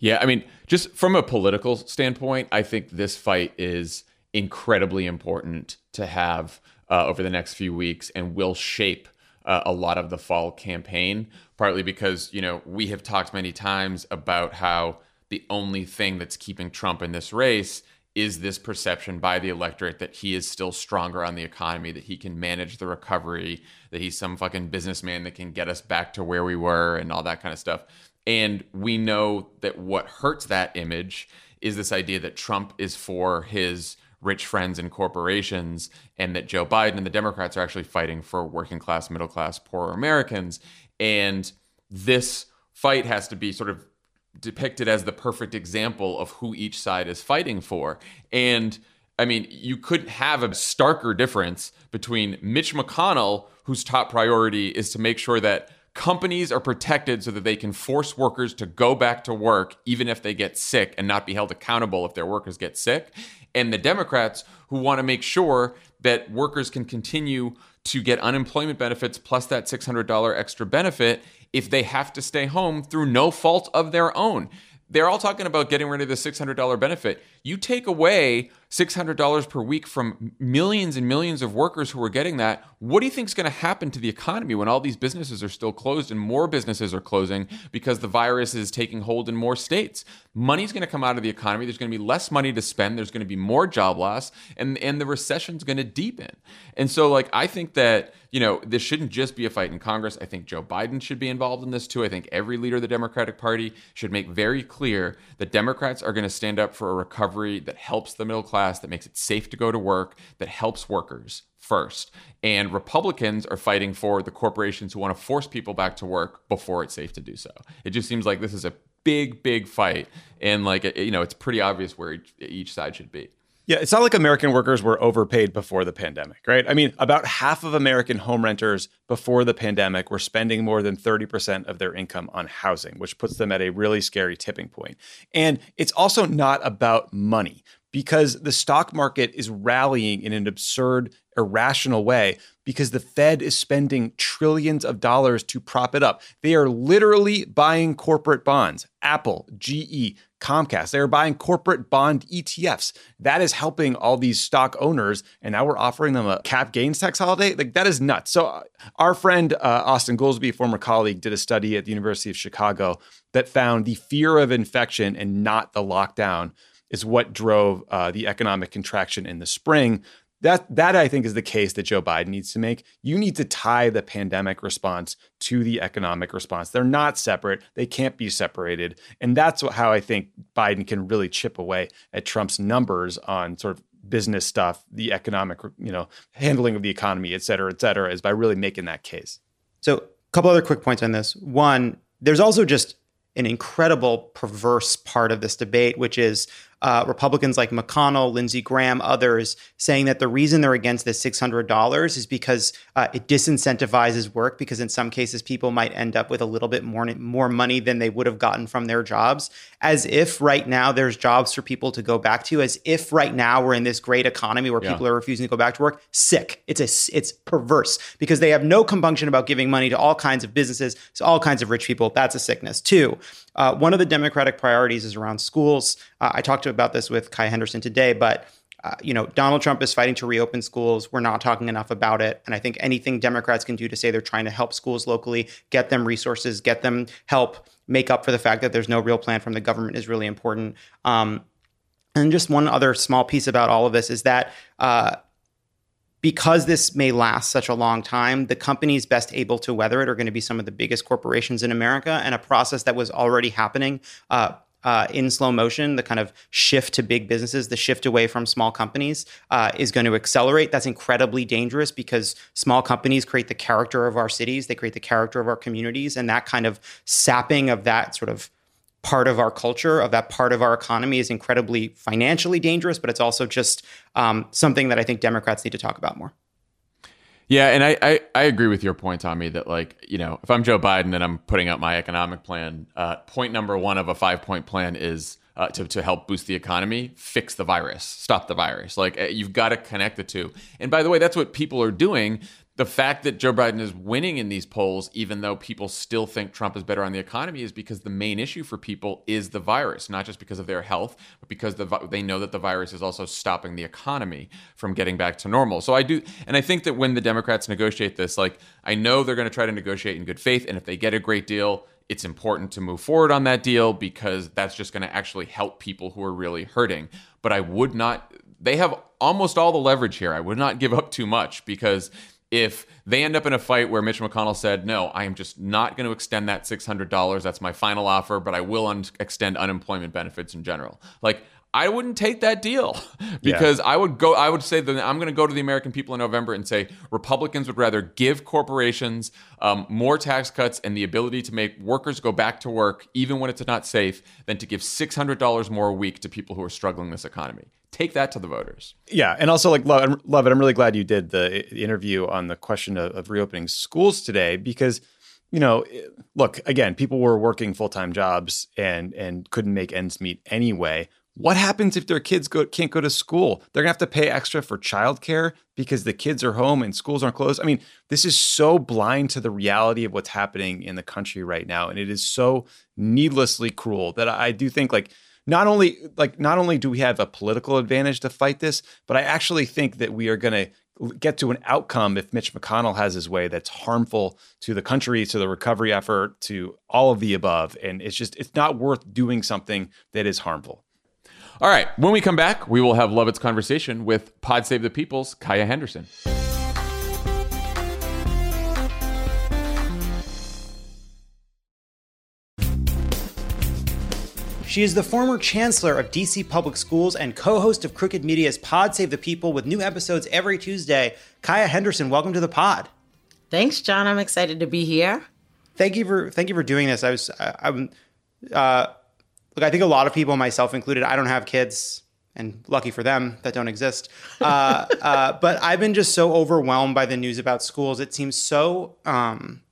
Yeah, I mean, just from a political standpoint, I think this fight is incredibly important to have uh, over the next few weeks and will shape uh, a lot of the fall campaign, partly because, you know, we have talked many times about how the only thing that's keeping Trump in this race is this perception by the electorate that he is still stronger on the economy, that he can manage the recovery, that he's some fucking businessman that can get us back to where we were and all that kind of stuff. And we know that what hurts that image is this idea that Trump is for his rich friends and corporations, and that Joe Biden and the Democrats are actually fighting for working class, middle class, poor Americans. And this fight has to be sort of depicted as the perfect example of who each side is fighting for. And I mean, you couldn't have a starker difference between Mitch McConnell, whose top priority is to make sure that companies are protected so that they can force workers to go back to work even if they get sick and not be held accountable if their workers get sick and the Democrats who want to make sure that workers can continue to get unemployment benefits plus that $600 extra benefit if they have to stay home through no fault of their own. They're all talking about getting rid of the $600 benefit. You take away $600 per week from millions and millions of workers who are getting that, what do you think is going to happen to the economy when all these businesses are still closed and more businesses are closing because the virus is taking hold in more states? Money's going to come out of the economy. There's going to be less money to spend. There's going to be more job loss, and and the recession's going to deepen. And so, like, I think that you know this shouldn't just be a fight in Congress. I think Joe Biden should be involved in this too. I think every leader of the Democratic Party should make very clear that Democrats are going to stand up for a recovery that helps the middle class, that makes it safe to go to work, that helps workers first. And Republicans are fighting for the corporations who want to force people back to work before it's safe to do so. It just seems like this is a big, big fight. And like, you know, it's pretty obvious where each side should be. Yeah, it's not like American workers were overpaid before the pandemic, right? I mean, about half of American home renters before the pandemic were spending more than 30% of their income on housing, which puts them at a really scary tipping point. And it's also not about money because the stock market is rallying in an absurd, irrational way because the Fed is spending trillions of dollars to prop it up. They are literally buying corporate bonds. Apple, GE, Comcast, they are buying corporate bond ETFs. That is helping all these stock owners. And now we're offering them a cap gains tax holiday. Like that is nuts. So, uh, our friend uh, Austan Goolsbee, former colleague, did a study at the University of Chicago that found the fear of infection and not the lockdown is what drove uh, the economic contraction in the spring. That that I think is the case that Joe Biden needs to make. You need to tie the pandemic response to the economic response. They're not separate. They can't be separated. And that's what, how I think Biden can really chip away at Trump's numbers on sort of business stuff, the economic, you know, handling of the economy, et cetera, et cetera, is by really making that case. So, a couple other quick points on this. One, there's also just an incredible perverse part of this debate, which is uh, Republicans like McConnell, Lindsey Graham, others saying that the reason they're against this $600 is because uh, it disincentivizes work because in some cases people might end up with a little bit more, more money than they would have gotten from their jobs. As if right now there's jobs for people to go back to, as if right now we're in this great economy where yeah. people are refusing to go back to work. Sick. It's a, it's perverse because they have no compunction about giving money to all kinds of businesses, to all kinds of rich people. That's a sickness. Two, uh, one of the Democratic priorities is around schools. Uh, I talked about this with Kaya Henderson today, but uh, you know, Donald Trump is fighting to reopen schools. We're not talking enough about it. And I think anything Democrats can do to say they're trying to help schools locally, get them resources, get them help make up for the fact that there's no real plan from the government is really important. Um, and just one other small piece about all of this is that uh, because this may last such a long time, the companies best able to weather it are going to be some of the biggest corporations in America, and a process that was already happening. Uh, uh, in slow motion, the kind of shift to big businesses, the shift away from small companies uh, is going to accelerate. That's incredibly dangerous because small companies create the character of our cities, they create the character of our communities, and that kind of sapping of that sort of part of our culture, of that part of our economy, is incredibly financially dangerous, but it's also just um, something that I think Democrats need to talk about more. Yeah, and I, I, I, agree with your point, Tommy, that like, you know, if I'm Joe Biden and I'm putting out my economic plan, uh, point number one of a five point plan is uh, to, to help boost the economy, fix the virus, stop the virus. Like, uh, you've got to connect the two. And by the way, that's what people are doing the fact that Joe Biden is winning in these polls, even though people still think Trump is better on the economy, is because the main issue for people is the virus, not just because of their health, but because the, they know that the virus is also stopping the economy from getting back to normal. So I do, and I think that when the Democrats negotiate this, like I know they're going to try to negotiate in good faith, and if they get a great deal, it's important to move forward on that deal because that's just going to actually help people who are really hurting. But I would not. They have almost all the leverage here. I would not give up too much because if they end up in a fight where Mitch McConnell said, "No, I am just not going to extend that six hundred dollars. That's my final offer, but I will un- extend unemployment benefits in general." Like I wouldn't take that deal because yeah. I would go. I would say that I'm going to go to the American people in November and say Republicans would rather give corporations um, more tax cuts and the ability to make workers go back to work even when it's not safe than to give six hundred dollars more a week to people who are struggling in this economy take that to the voters. Yeah, and also like love, Lovett. I'm really glad you did the interview on the question of, of reopening schools today because you know, look again, people were working full time jobs and and couldn't make ends meet anyway. What happens if their kids go, can't go to school? They're gonna have to pay extra for childcare because the kids are home and schools aren't closed. I mean, this is so blind to the reality of what's happening in the country right now, and it is so needlessly cruel that I do think like not only like not only do we have a political advantage to fight this, but I actually think that we are going to get to an outcome if Mitch McConnell has his way that's harmful to the country, to the recovery effort, to all of the above. And it's just it's not worth doing something that is harmful. All right. When we come back, we will have Lovett's conversation with Pod Save the People's Kaya Henderson. She is the former chancellor of DC Public Schools and co host of Crooked Media's Pod Save the People with new episodes every Tuesday. Kaya Henderson, welcome to the pod. Thanks, Jon. I'm excited to be here. Thank you for thank you for doing this. I was I, am uh, look. I think a lot of people, myself included, I don't have kids. and lucky for them that don't exist. Uh, uh, but I've been just so overwhelmed by the news about schools. It seems so. Um,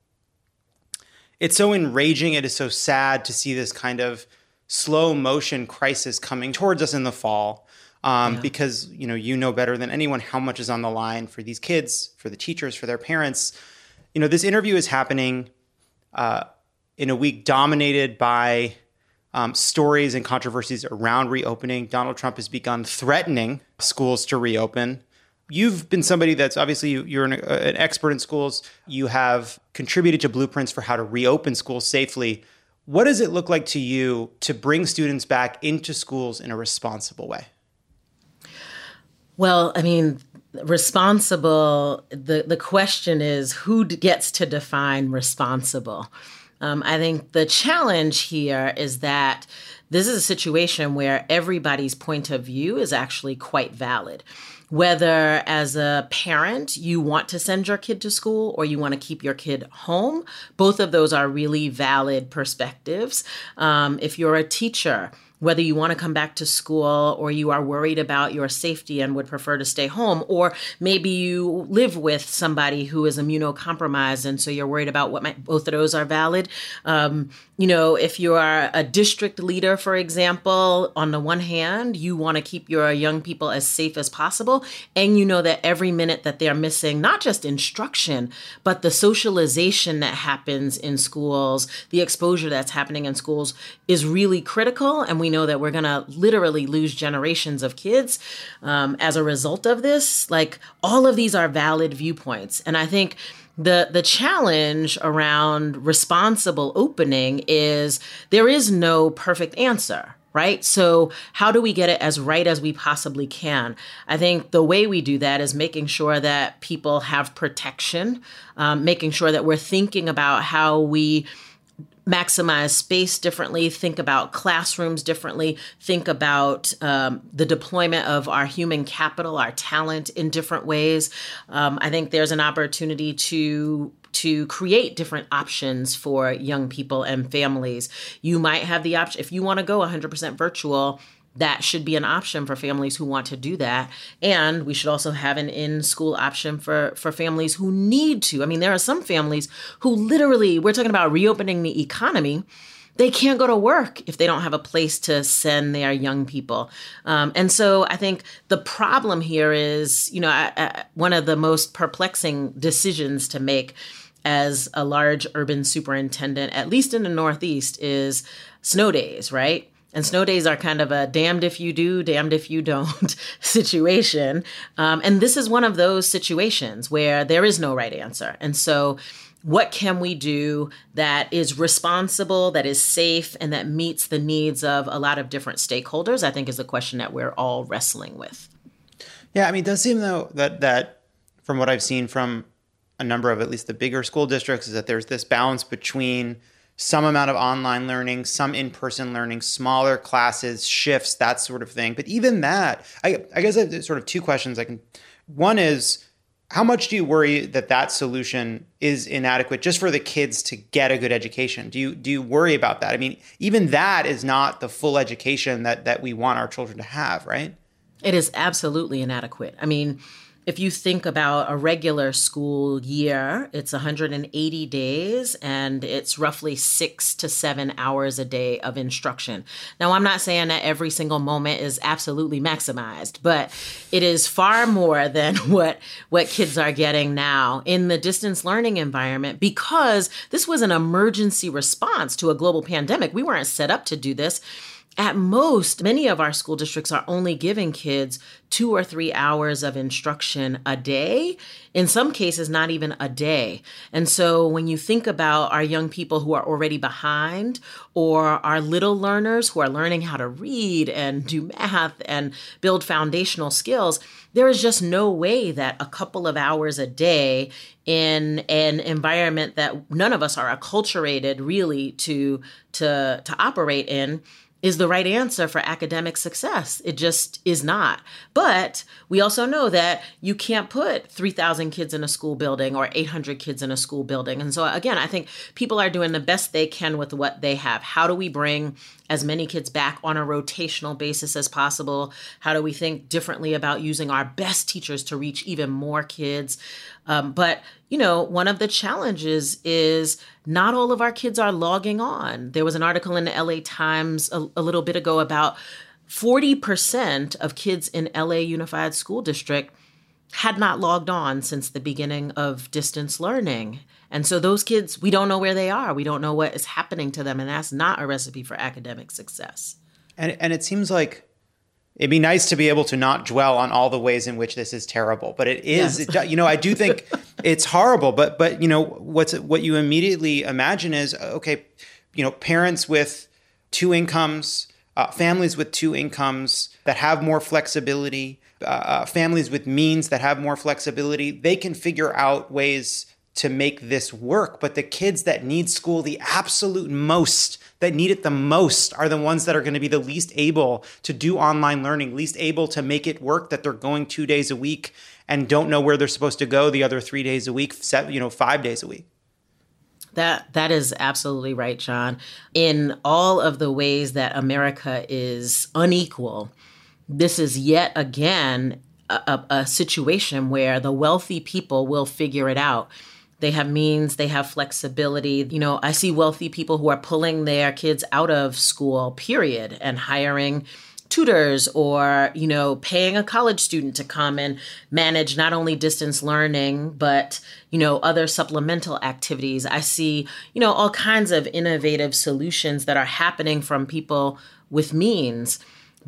it's so enraging. It is so sad to see this kind of slow motion crisis coming towards us in the fall. Um, yeah. Because you know you know better than anyone how much is on the line for these kids, for the teachers, for their parents. You know this interview is happening uh, in a week dominated by um, stories and controversies around reopening. Donald Trump has begun threatening schools to reopen. You've been somebody that's obviously you're an, uh, an expert in schools. You have contributed to blueprints for how to reopen schools safely. What does it look like to you to bring students back into schools in a responsible way? Well, I mean, responsible, the, the question is who gets to define responsible? Um, I think the challenge here is that this is a situation where everybody's point of view is actually quite valid. Whether as a parent you want to send your kid to school or you want to keep your kid home, both of those are really valid perspectives. Um, if you're a teacher, whether you want to come back to school or you are worried about your safety and would prefer to stay home, or maybe you live with somebody who is immunocompromised and so you're worried about what might, both of those are valid. Um, you know, if you are a district leader, for example, on the one hand, you want to keep your young people as safe as possible, and you know that every minute that they're missing, not just instruction, but the socialization that happens in schools, the exposure that's happening in schools is really critical. And we know that we're going to literally lose generations of kids um, as a result of this. Like, all of these are valid viewpoints. And I think the the challenge around responsible opening is there is no perfect answer right? So, how do we get it as right as we possibly can? I think the way we do that is making sure that people have protection, um, making sure that we're thinking about how we maximize space differently, think about classrooms differently, think about um, the deployment of our human capital, our talent in different ways. Um, I think there's an opportunity to to create different options for young people and families. You might have the option if you want to go 100% virtual that should be an option for families who want to do that and we should also have an in-school option for for families who need to i mean there are some families who literally we're talking about reopening the economy they can't go to work if they don't have a place to send their young people. Um, and so I think the problem here is, you know, I, I, one of the most perplexing decisions to make as a large urban superintendent, at least in the Northeast, is snow days, right? And snow days are kind of a damned if you do, damned if you don't situation. Um, and this is one of those situations where there is no right answer. And so, what can we do that is responsible, that is safe, and that meets the needs of a lot of different stakeholders? I think is a question that we're all wrestling with. Yeah, I mean, it does seem though that that from what I've seen from a number of at least the bigger school districts is that there's this balance between some amount of online learning, some in person learning, smaller classes, shifts, that sort of thing. But even that, I, I guess I have sort of two questions. I can, one is, how much do you worry that that solution is inadequate just for the kids to get a good education? Do you do you worry about that? I mean, even that is not the full education that that we want our children to have, right? It is absolutely inadequate. I mean, if you think about a regular school year, it's 180 days and it's roughly six to seven hours a day of instruction. Now, I'm not saying that every single moment is absolutely maximized, but it is far more than what, what kids are getting now in the distance learning environment because this was an emergency response to a global pandemic. We weren't set up to do this at most, many of our school districts are only giving kids two or three hours of instruction a day, in some cases, not even a day. And so, when you think about our young people who are already behind, or our little learners who are learning how to read and do math and build foundational skills, there is just no way that a couple of hours a day in an environment that none of us are acculturated really to to to operate in is the right answer for academic success. It just is not. But we also know that you can't put 3,000 kids in a school building or 800 kids in a school building. And so, again, I think people are doing the best they can with what they have. How do we bring as many kids back on a rotational basis as possible? How do we think differently about using our best teachers to reach even more kids? Um, but, you know, one of the challenges is not all of our kids are logging on. There was an article in the LA Times a, a little bit ago about 40% of kids in LA Unified School District had not logged on since the beginning of distance learning. And so those kids, we don't know where they are. We don't know what is happening to them. And that's not a recipe for academic success. And, and it seems like it'd be nice to be able to not dwell on all the ways in which this is terrible but it is yes. it, you know i do think it's horrible but but you know what's what you immediately imagine is okay you know parents with two incomes uh, families with two incomes that have more flexibility uh, uh families with means that have more flexibility they can figure out ways to make this work. But the kids that need school the absolute most, that need it the most, are the ones that are going to be the least able to do online learning, least able to make it work that they're going two days a week and don't know where they're supposed to go the other three days a week, you know, five days a week. That that is absolutely right, Jon. In all of the ways that America is unequal, this is yet again a, a, situation where the wealthy people will figure it out they have means, they have flexibility. You know, I see wealthy people who are pulling their kids out of school, period, and hiring tutors or you know paying a college student to come and manage not only distance learning but you know other supplemental activities i see you know all kinds of innovative solutions that are happening from people with means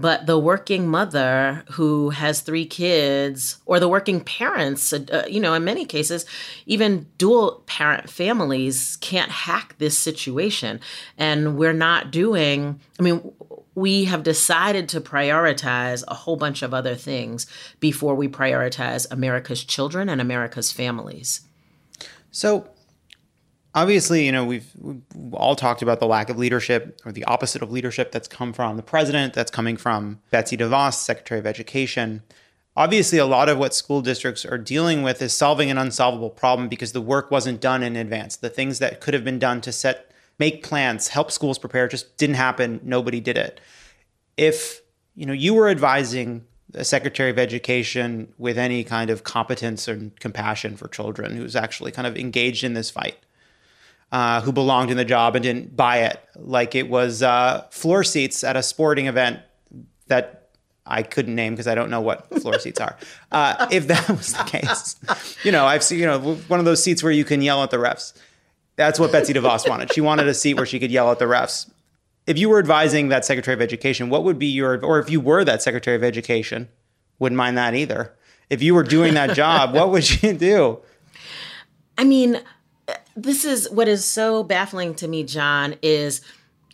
but the working mother who has three kids, or the working parents, uh, you know, in many cases, even dual parent families can't hack this situation. And we're not doing, I mean, we have decided to prioritize a whole bunch of other things before we prioritize America's children and America's families. So, obviously, you know, we've, we've, all talked about the lack of leadership or the opposite of leadership that's come from the president, that's coming from Betsy DeVos, Secretary of Education. Obviously, a lot of what school districts are dealing with is solving an unsolvable problem because the work wasn't done in advance. The things that could have been done to set, make plans, help schools prepare just didn't happen. Nobody did it. If you know you were advising a secretary of education with any kind of competence and compassion for children who's actually kind of engaged in this fight uh, who belonged in the job and didn't buy it, like it was uh, floor seats at a sporting event that I couldn't name because I don't know what floor seats are. Uh, if that was the case, you know, I've seen you know one of those seats where you can yell at the refs. That's what Betsy DeVos wanted. She wanted a seat where she could yell at the refs. If you were advising that Secretary of Education, what would be your, or if you were that Secretary of Education, wouldn't mind that either. If you were doing that job, what would you do? I mean, this is what is so baffling to me, Jon, is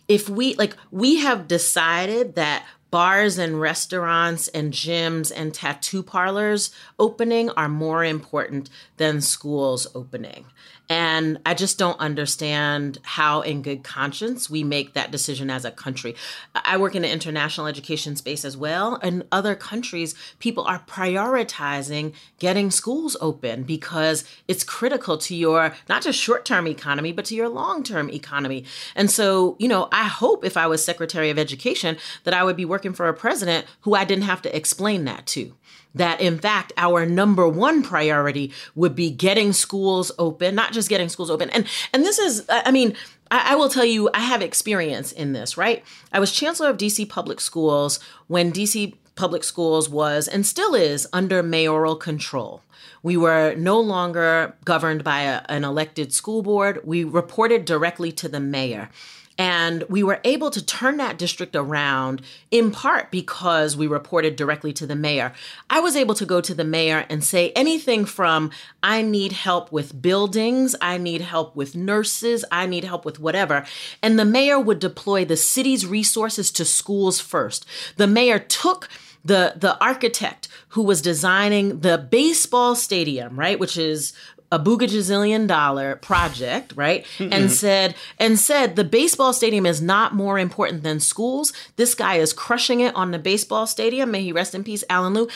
if we like we have decided that bars and restaurants and gyms and tattoo parlors opening are more important than schools opening. And I just don't understand how, in good conscience, we make that decision as a country. I work in the international education space as well. In other countries, people are prioritizing getting schools open because it's critical to your not just short term economy, but to your long term economy. And so, you know, I hope if I was Secretary of Education that I would be working for a president who I didn't have to explain that to that in fact our number one priority would be getting schools open not just getting schools open. And and this is i mean I, I will tell you i have experience in this right? I was chancellor of dc public schools when dc public schools was and still is under mayoral control. We were no longer governed by a, an elected school board. We reported directly to the mayor and we were able to turn that district around in part because we reported directly to the mayor. I was able to go to the mayor and say anything from, I need help with buildings, I need help with nurses, I need help with whatever. And the mayor would deploy the city's resources to schools first. The mayor took the the architect who was designing the baseball stadium, right, which is a boogajillion dollar project, right? and said and said the baseball stadium is not more important than schools. This guy is crushing it on the baseball stadium. May he rest in peace, Allen Lew.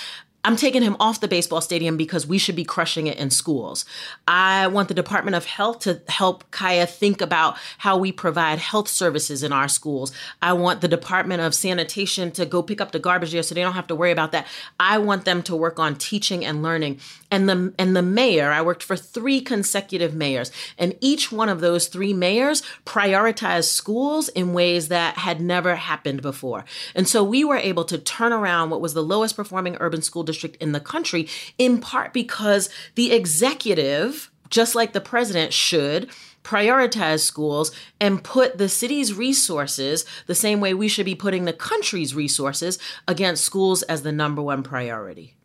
I'm taking him off the baseball stadium because we should be crushing it in schools. I want the Department of Health to help Kaya think about how we provide health services in our schools. I want the Department of Sanitation to go pick up the garbage there so they don't have to worry about that. I want them to work on teaching and learning. And the and the mayor, I worked for 3 consecutive mayors, and each one of those 3 mayors prioritized schools in ways that had never happened before. And so we were able to turn around what was the lowest performing urban school district in the country, in part because the executive, just like the president should, prioritize schools and put the city's resources the same way we should be putting the country's resources against schools as the number one priority.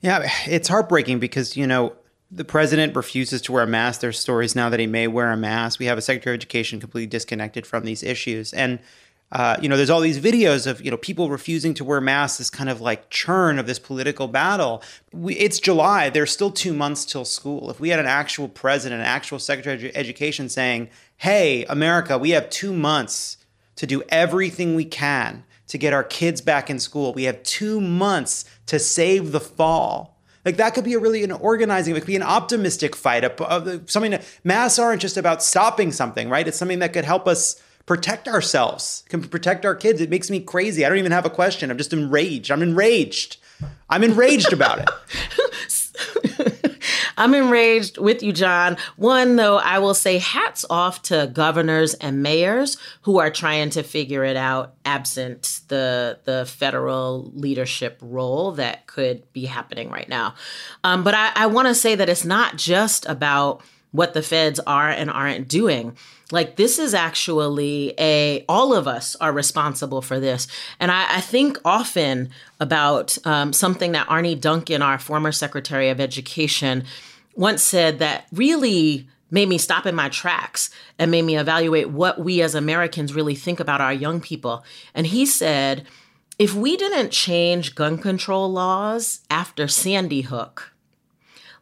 Yeah, it's heartbreaking because, you know, the president refuses to wear a mask. There's stories now that he may wear a mask. We have a secretary of education completely disconnected from these issues. And, uh, you know, there's all these videos of, you know, people refusing to wear masks, this kind of like churn of this political battle. We, it's July. There's still two months till school. If we had an actual president, an actual secretary of education saying, hey, America, we have two months to do everything we can to get our kids back in school. We have two months to save the fall. Like that could be a really an organizing, it could be an optimistic fight. A, something that masks aren't just about stopping something, right? It's something that could help us protect ourselves, can protect our kids. It makes me crazy. I don't even have a question. I'm just enraged. I'm enraged. I'm enraged about it. I'm enraged with you, Jon. One, though, I will say hats off to governors and mayors who are trying to figure it out absent the the federal leadership role that could be happening right now. Um, but I, I want to say that it's not just about what the feds are and aren't doing like this is actually a all of us are responsible for this. And i, I think often about um, something that arne duncan our former secretary of education once said that really made me stop in my tracks and made me evaluate what we as americans really think about our young people. And he said if we didn't change gun control laws after sandy hook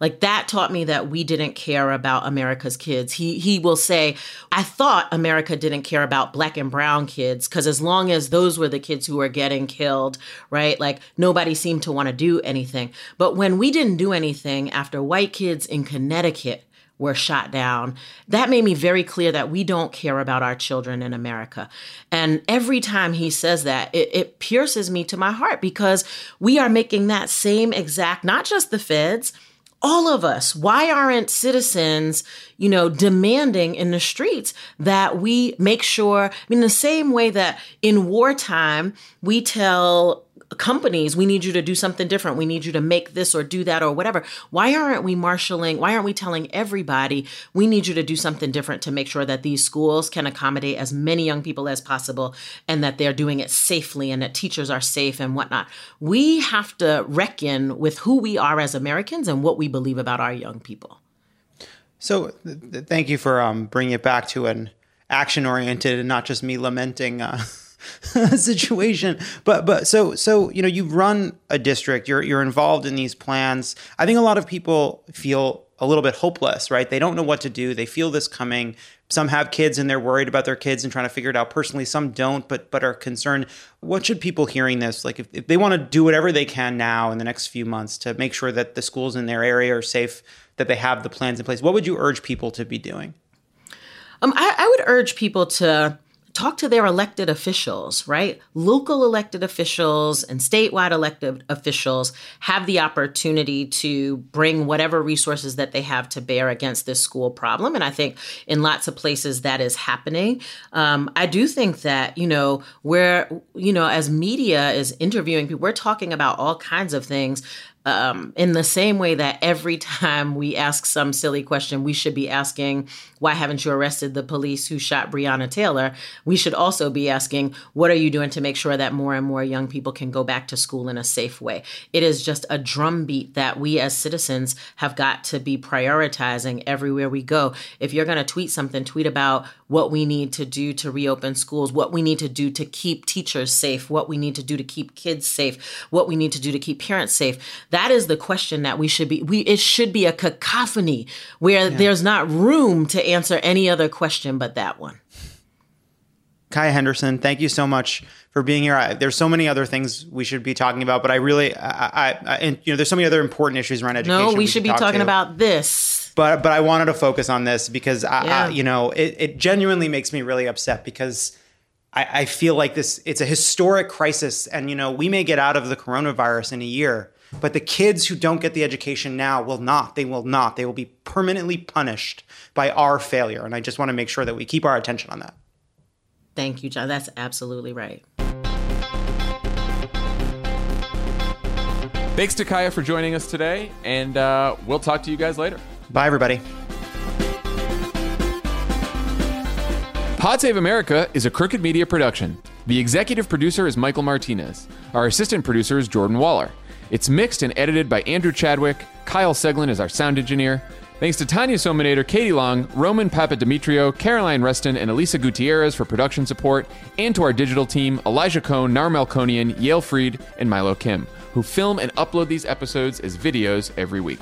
like that taught me that we didn't care about America's kids. He he will say, I thought America didn't care about black and brown kids because as long as those were the kids who were getting killed, right? Like nobody seemed to want to do anything. But when we didn't do anything after white kids in Connecticut were shot down. That made me very clear that we don't care about our children in America. And every time he says that, it, it, pierces me to my heart because we are making that same exact, not just the feds, all of us why aren't citizens you know demanding in the streets that we make sure i mean the same way that in wartime we tell companies we need you to do something different. We need you to make this or do that or whatever. Why aren't we marshaling why aren't we telling everybody we need you to do something different to make sure that these schools can accommodate as many young people as possible and that they're doing it safely and that teachers are safe and whatnot? We have to reckon with who we are as americans and what we believe about our young people. So th- th- thank you for um, bringing it back to an action oriented and not just me lamenting uh, situation. But but so so you know you've run a district. You're you're involved in these plans. I think a lot of people feel a little bit hopeless, right? They don't know what to do. They feel this coming. Some have kids and they're worried about their kids and trying to figure it out personally. Some don't, but but are concerned. What should people hearing this like if, if they want to do whatever they can now in the next few months to make sure that the schools in their area are safe, that they have the plans in place? What would you urge people to be doing? Um, I, I would urge people to talk to their elected officials, right? Local elected officials and statewide elected officials have the opportunity to bring whatever resources that they have to bear against this school problem. And I think in lots of places that is happening. Um, I do think that, you know, where, you know, as media is interviewing people, we're talking about all kinds of things um, in the same way that every time we ask some silly question, we should be asking, why haven't you arrested the police who shot Breonna Taylor? We should also be asking, what are you doing to make sure that more and more young people can go back to school in a safe way? It is just a drumbeat that we as citizens have got to be prioritizing everywhere we go. If you're going to tweet something, tweet about what we need to do to reopen schools, what we need to do to keep teachers safe, what we need to do to keep kids safe, what we need to do to keep parents safe. That is the question that we should be we it should be a cacophony where yeah. there's not room to answer any other question but that one. Kaya Henderson, thank you so much for being here. I, there's so many other things we should be talking about, but I really, I, I, I, and you know, there's so many other important issues around education. No, we, we should be talking to. about this. But but I wanted to focus on this because I, yeah. you know, it, it genuinely makes me really upset because I, I feel like this it's a historic crisis, and you know, we may get out of the coronavirus in a year, but the kids who don't get the education now will not. They will not. They will be permanently punished by our failure, and I just want to make sure that we keep our attention on that. Thank you, Jon. That's absolutely right. Thanks to Kaya for joining us today, and uh, we'll talk to you guys later. Bye, everybody. Pod Save America is a Crooked Media production. The executive producer is Michael Martinez. Our assistant producer is Jordan Waller. It's mixed and edited by Andrew Chadwick. Kyle Seglin is our sound engineer. Thanks to Tanya Somanader, Katie Long, Roman Papadimitriou, Caroline Reston, and Elisa Gutierrez for production support, and to our digital team, Elijah Cohn, Nar Melkonian, Yale Freed, and Milo Kim, who film and upload these episodes as videos every week.